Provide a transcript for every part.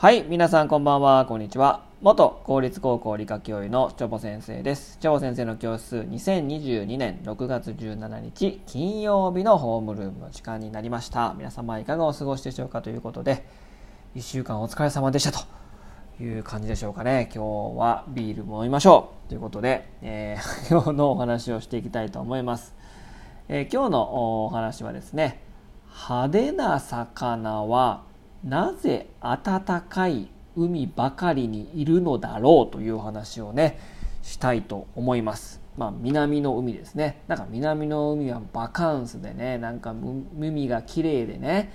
はい、皆さんこんばんは、こんにちは。元公立高校理科教諭のチョボ先生です。チョボ先生の教室、2022年6月17日金曜日のホームルームの時間になりました。皆様いかがお過ごしでしょうかということで、1週間お疲れ様でしたという感じでしょうかね。今日はビールも飲みましょうということで、えー 今日のお話をしていきたいと思います。えー今日のお話はですね、派手な魚はなぜ暖かい海ばかりにいるのだろうという話をねしたいと思います。まあ南の海ですね。なんか南の海はバカンスでね、なんか海が綺麗でね、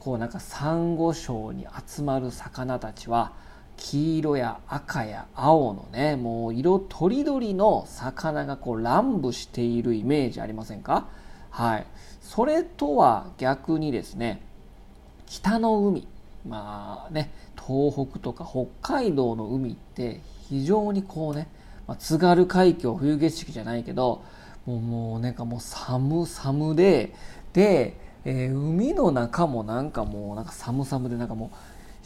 こうなんかサンゴ礁に集まる魚たちは黄色や赤や青のね、もう色とりどりの魚がこう乱舞しているイメージありませんか？はい。それとは逆にですね、北の海。まあね東北とか北海道の海って非常にこうね、まあ、津軽海峡冬景色じゃないけどもうもうなんかもう寒寒でで、えー海の中もなんかもうなんか寒寒でなんかもう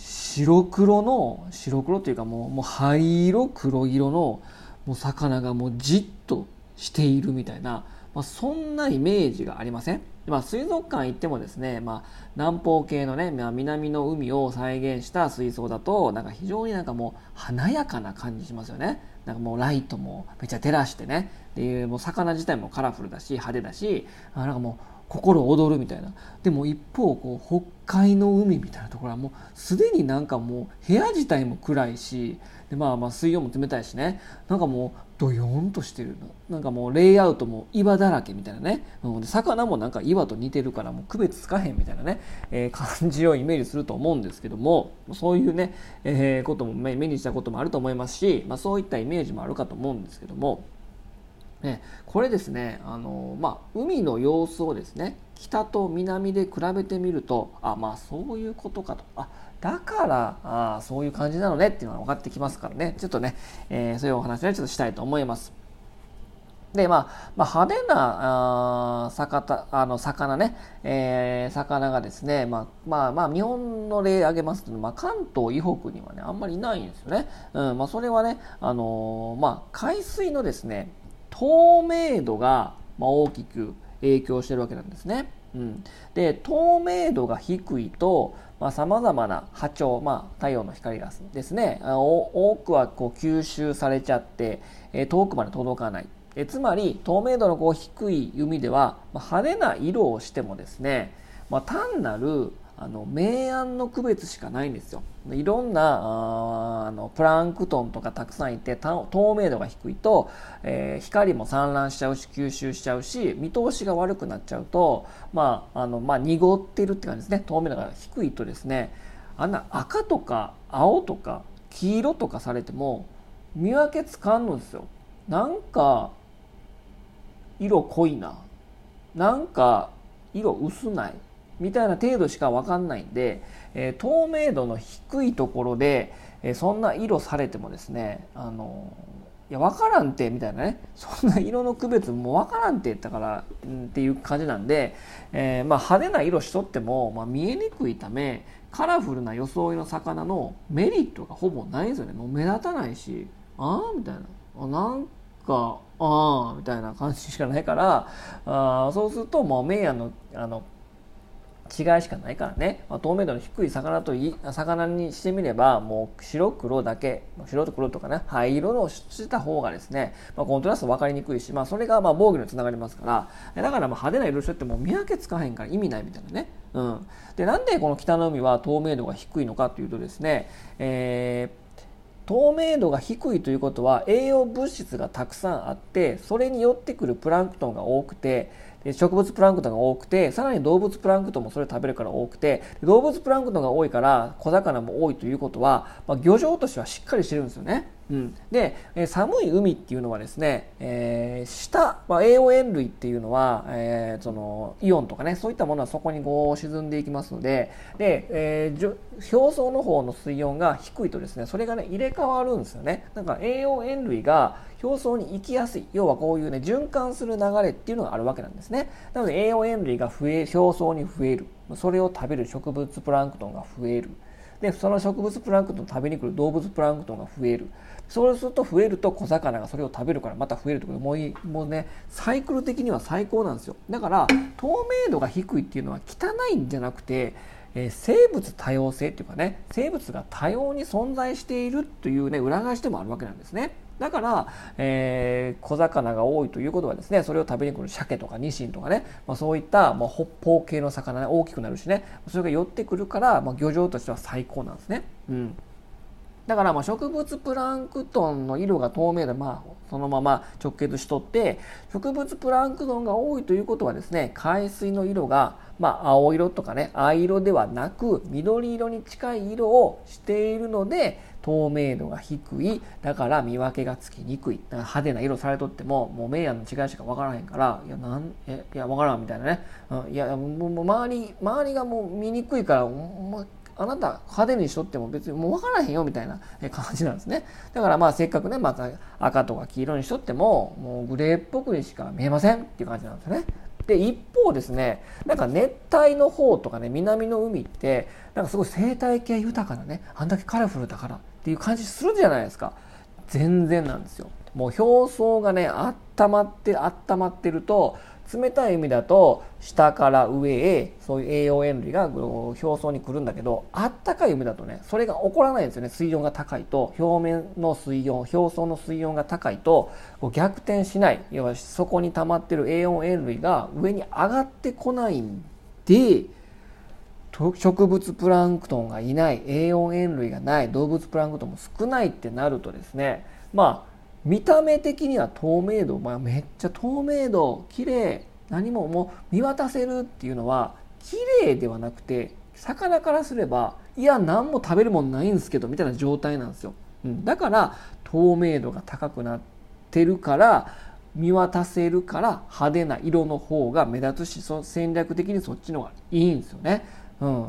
白黒の白黒っていうかもうもう灰色黒色のもう魚がもうじっとしているみたいな、まあ、そんなイメージがありません？まあ、水族館行ってもですね、まあ、南方系のね、まあ、南の海を再現した水槽だとなんか非常になんかもう華やかな感じしますよね。なんかもうライトもめっちゃ照らしてね。っていうもう魚自体もカラフルだし派手だしあなんかもう心躍るみたいな。でも一方こう北海の海みたいなところはもうすでになんかもう部屋自体も暗いしでまあまあ水温も冷たいしね。なんかもうドヨーンとしてるの。なんかもうレイアウトも岩だらけみたいなね、うん、で魚もなんか岩と似てるからもう区別つかへんみたいなね、えー感じをイメージすると思うんですけどもそういうね、えーことも目にしたこともあると思いますし、まあ、そういったイメージもあるかと思うんですけどもね、これですねあの、まあ、海の様子をですね北と南で比べてみるとあまあそういうことかとあだからあそういう感じなのねっていうのが分かってきますからねちょっとね、えーそういうお話をちょっとしたいと思います。でまあ、まあ、派手なあ魚あの魚ね、えー魚がですね、まあまあまあ、日本の例挙げますと、まあ、関東以北にはねあんまりいないんですよね。うんまあ、それはね、あのーまあ、海水のですね透明度がま大きく影響してるわけなんですね。うん、で透明度が低いとさまざ、まな波長、まあ、太陽の光がですねあお多くはこう吸収されちゃって、えー遠くまで届かないえつまり透明度のこう低い海では、まあ、派手な色をしてもですね、まあ、単なるあの明暗の区別しかないんですよ。いろんなあのプランクトンとかたくさんいて透明度が低いと、えー光も散乱しちゃうし吸収しちゃうし見通しが悪くなっちゃうと、まああのまあ、濁ってるって感じですね。透明度が低いとですねあんな赤とか青とか黄色とかされても見分けつかんのですよ。なんか色濃いな。なんか色薄ない。みたいな程度しか分かんないんで、え透明度の低いところで、えそんな色されてもですねあのいや分からんてみたいなねそんな色の区別も分からんてだから、ん、っていう感じなんで、えーまあ、派手な色しとっても、まあ、見えにくいためカラフルな装いの魚のメリットがほぼないんですよね。もう目立たないしああみたいな。あなんかああみたいな感じしかないからあそうするともうメイヤのあの違いしかないからね、まあ、透明度の低い魚とい魚にしてみればもう白黒だけ白と黒とかね灰色のした方がですね、まあ、コントラスト分かりにくいし、まあ、それがま防御につながりますから。だからま派手な色してってもう見分けつかへんから意味ないみたいなね、うん、でなんでこの北の海は透明度が低いのかというとですね、えー透明度が低いということは栄養物質がたくさんあってそれに寄ってくるプランクトンが多くてで植物プランクトンが多くてさらに動物プランクトンもそれを食べるから多くてで動物プランクトンが多いから小魚も多いということは、まあ、漁場としてはしっかりしてるんですよね。うん、で、えー寒い海っていうのはですね、えー下、まあ、栄養塩類っていうのは、えーそのイオンとかねそういったものはそこにこう沈んでいきますのでで、えー表層の方の水温が低いとですねそれがね入れ替わるんですよねだから栄養塩類が表層に行きやすい。要はこういうね循環する流れっていうのがあるわけなんですね。なので栄養塩類が増え表層に増える。それを食べる植物プランクトンが増える。でその植物プランクトンを食べに来る動物プランクトンが増える。そうすると増えると小魚がそれを食べるからまた増えるというももうねサイクル的には最高なんですよ。だから透明度が低いっていうのは汚いんじゃなくてえ生物多様性っていうかね生物が多様に存在しているというね裏返しでもあるわけなんですね。だから、えー、小魚が多いということはですねそれを食べに来る鮭とかニシンとかね、まあ、そういった、まあ、北方系の魚ね大きくなるしねそれが寄ってくるから、まあ、漁場としては最高なんですね。うんだからまあ植物プランクトンの色が透明で、まあ、そのまま直結しとって植物プランクトンが多いということはですね海水の色が、まあ、青色とかね藍色ではなく緑色に近い色をしているので透明度が低いだから見分けがつきにくいだから派手な色されとってももう明暗の違いしか分からへんからいやなんえいや分からんみたいなね、うん、いやもう周り周りがもう見にくいから、まあなた派手にしとっても別にもう分からへんよみたいな感じなんですね。だからまあせっかくね、また赤とか黄色にしとっても、もうグレーっぽくにしか見えませんっていう感じなんですね。で、一方ですね、なんか熱帯の方とかね、南の海って、なんかすごい生態系豊かなね、あんだけカラフルだからっていう感じするじゃないですか。全然なんですよ。もう表層がね、あったまって、あったまってると、冷たい海だと下から上へそういう栄養塩類が表層に来るんだけどあったかい海だとねそれが起こらないんですよね。水温が高いと。表面の水温表層の水温が高いと逆転しない。要はそこに溜まってる栄養塩類が上に上がってこないんで植物プランクトンがいない。栄養塩類がない。動物プランクトンも少ないってなるとですねまあ見た目的には透明度、まあ、めっちゃ透明度綺麗何ももう見渡せるっていうのは綺麗ではなくて魚からすればいや何も食べるもんないんですけどみたいな状態なんですよ、うん、だから透明度が高くなってるから見渡せるから派手な色の方が目立つしそ戦略的にそっちの方がいいんですよね、うん、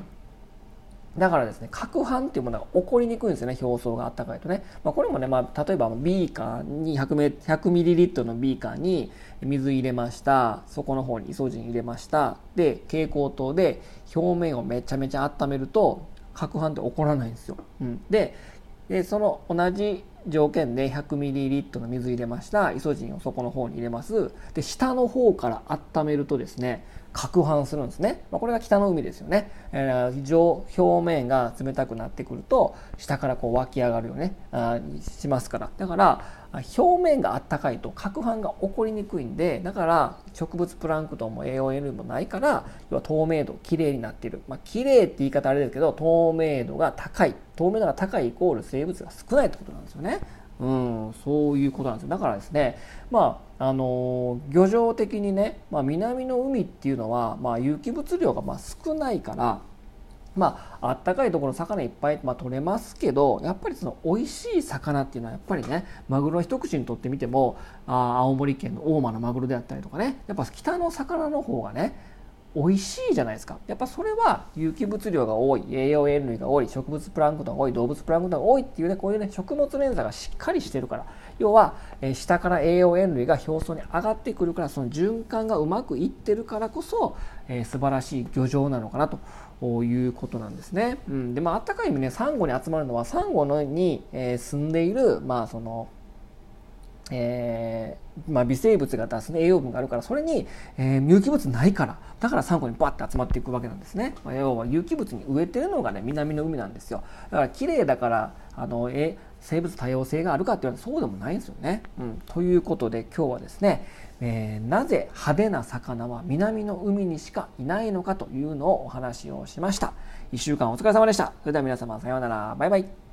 だからですね、攪拌っていうものが起こりにくいんですよね、表層があったかいとね。まあ、これもね、まあ、例えばビーカーに 100, 100ミリリットルのビーカーに水入れました。そこの方にイソジン入れました。で、蛍光灯で表面をめちゃめちゃ温めると、攪拌って起こらないんですよ。うん、でで、その同じ条件で 100ml の水入れましたイソジンをそこの方に入れますで下の方から温めるとですね攪拌するんですね、まあ、これが北の海ですよね、えー、上表面が冷たくなってくると下からこう湧き上がるよねあしますから。だから表面があったかいと攪拌が起こりにくいんでだから植物プランクトンも栄養塩類もないから要は透明度きれいになっている。まあ綺麗って言い方あれですけど透明度が高い。透明度が高いイコール生物が少ないってことなんですよね。うん、そういうことなんですよ。だからですねまああの漁場的にね、まあ、南の海っていうのは、まあ、有機物量がまあ少ないからまあ、あったかいところ魚いっぱい、まあ、取れますけどやっぱりその美味しい魚っていうのはやっぱりねマグロ一口にとってみてもあ青森県の大間のマグロであったりとかねやっぱ北の魚の方がね美味しいじゃないですか。やっぱそれは有機物量が多い栄養塩類が多い植物プランクトンが多い動物プランクトンが多いっていうねこういうね食物連鎖がしっかりしてるから。要は、え、下から栄養塩類が表層に上がってくるからその循環がうまくいってるからこそ、えー、素晴らしい漁場なのかなということなんですね。うん、でまああったかい意味ねサンゴに集まるのはサンゴのに、えー、住んでいるまあそのえー、まあ、微生物が出す、ね、栄養分があるからそれに、えー、有機物ないからだからサンゴにバッて集まっていくわけなんですね、まあ、要は有機物に植えてるのがね南の海なんですよ。だから綺麗だからあのえ生物多様性があるかって言われるとそうでもないんですよね、うん、ということで今日はですね、えー、なぜ派手な魚は南の海にしかいないのかというのをお話をしました。1週間お疲れ様でした。それでは皆様さようなら。バイバイ。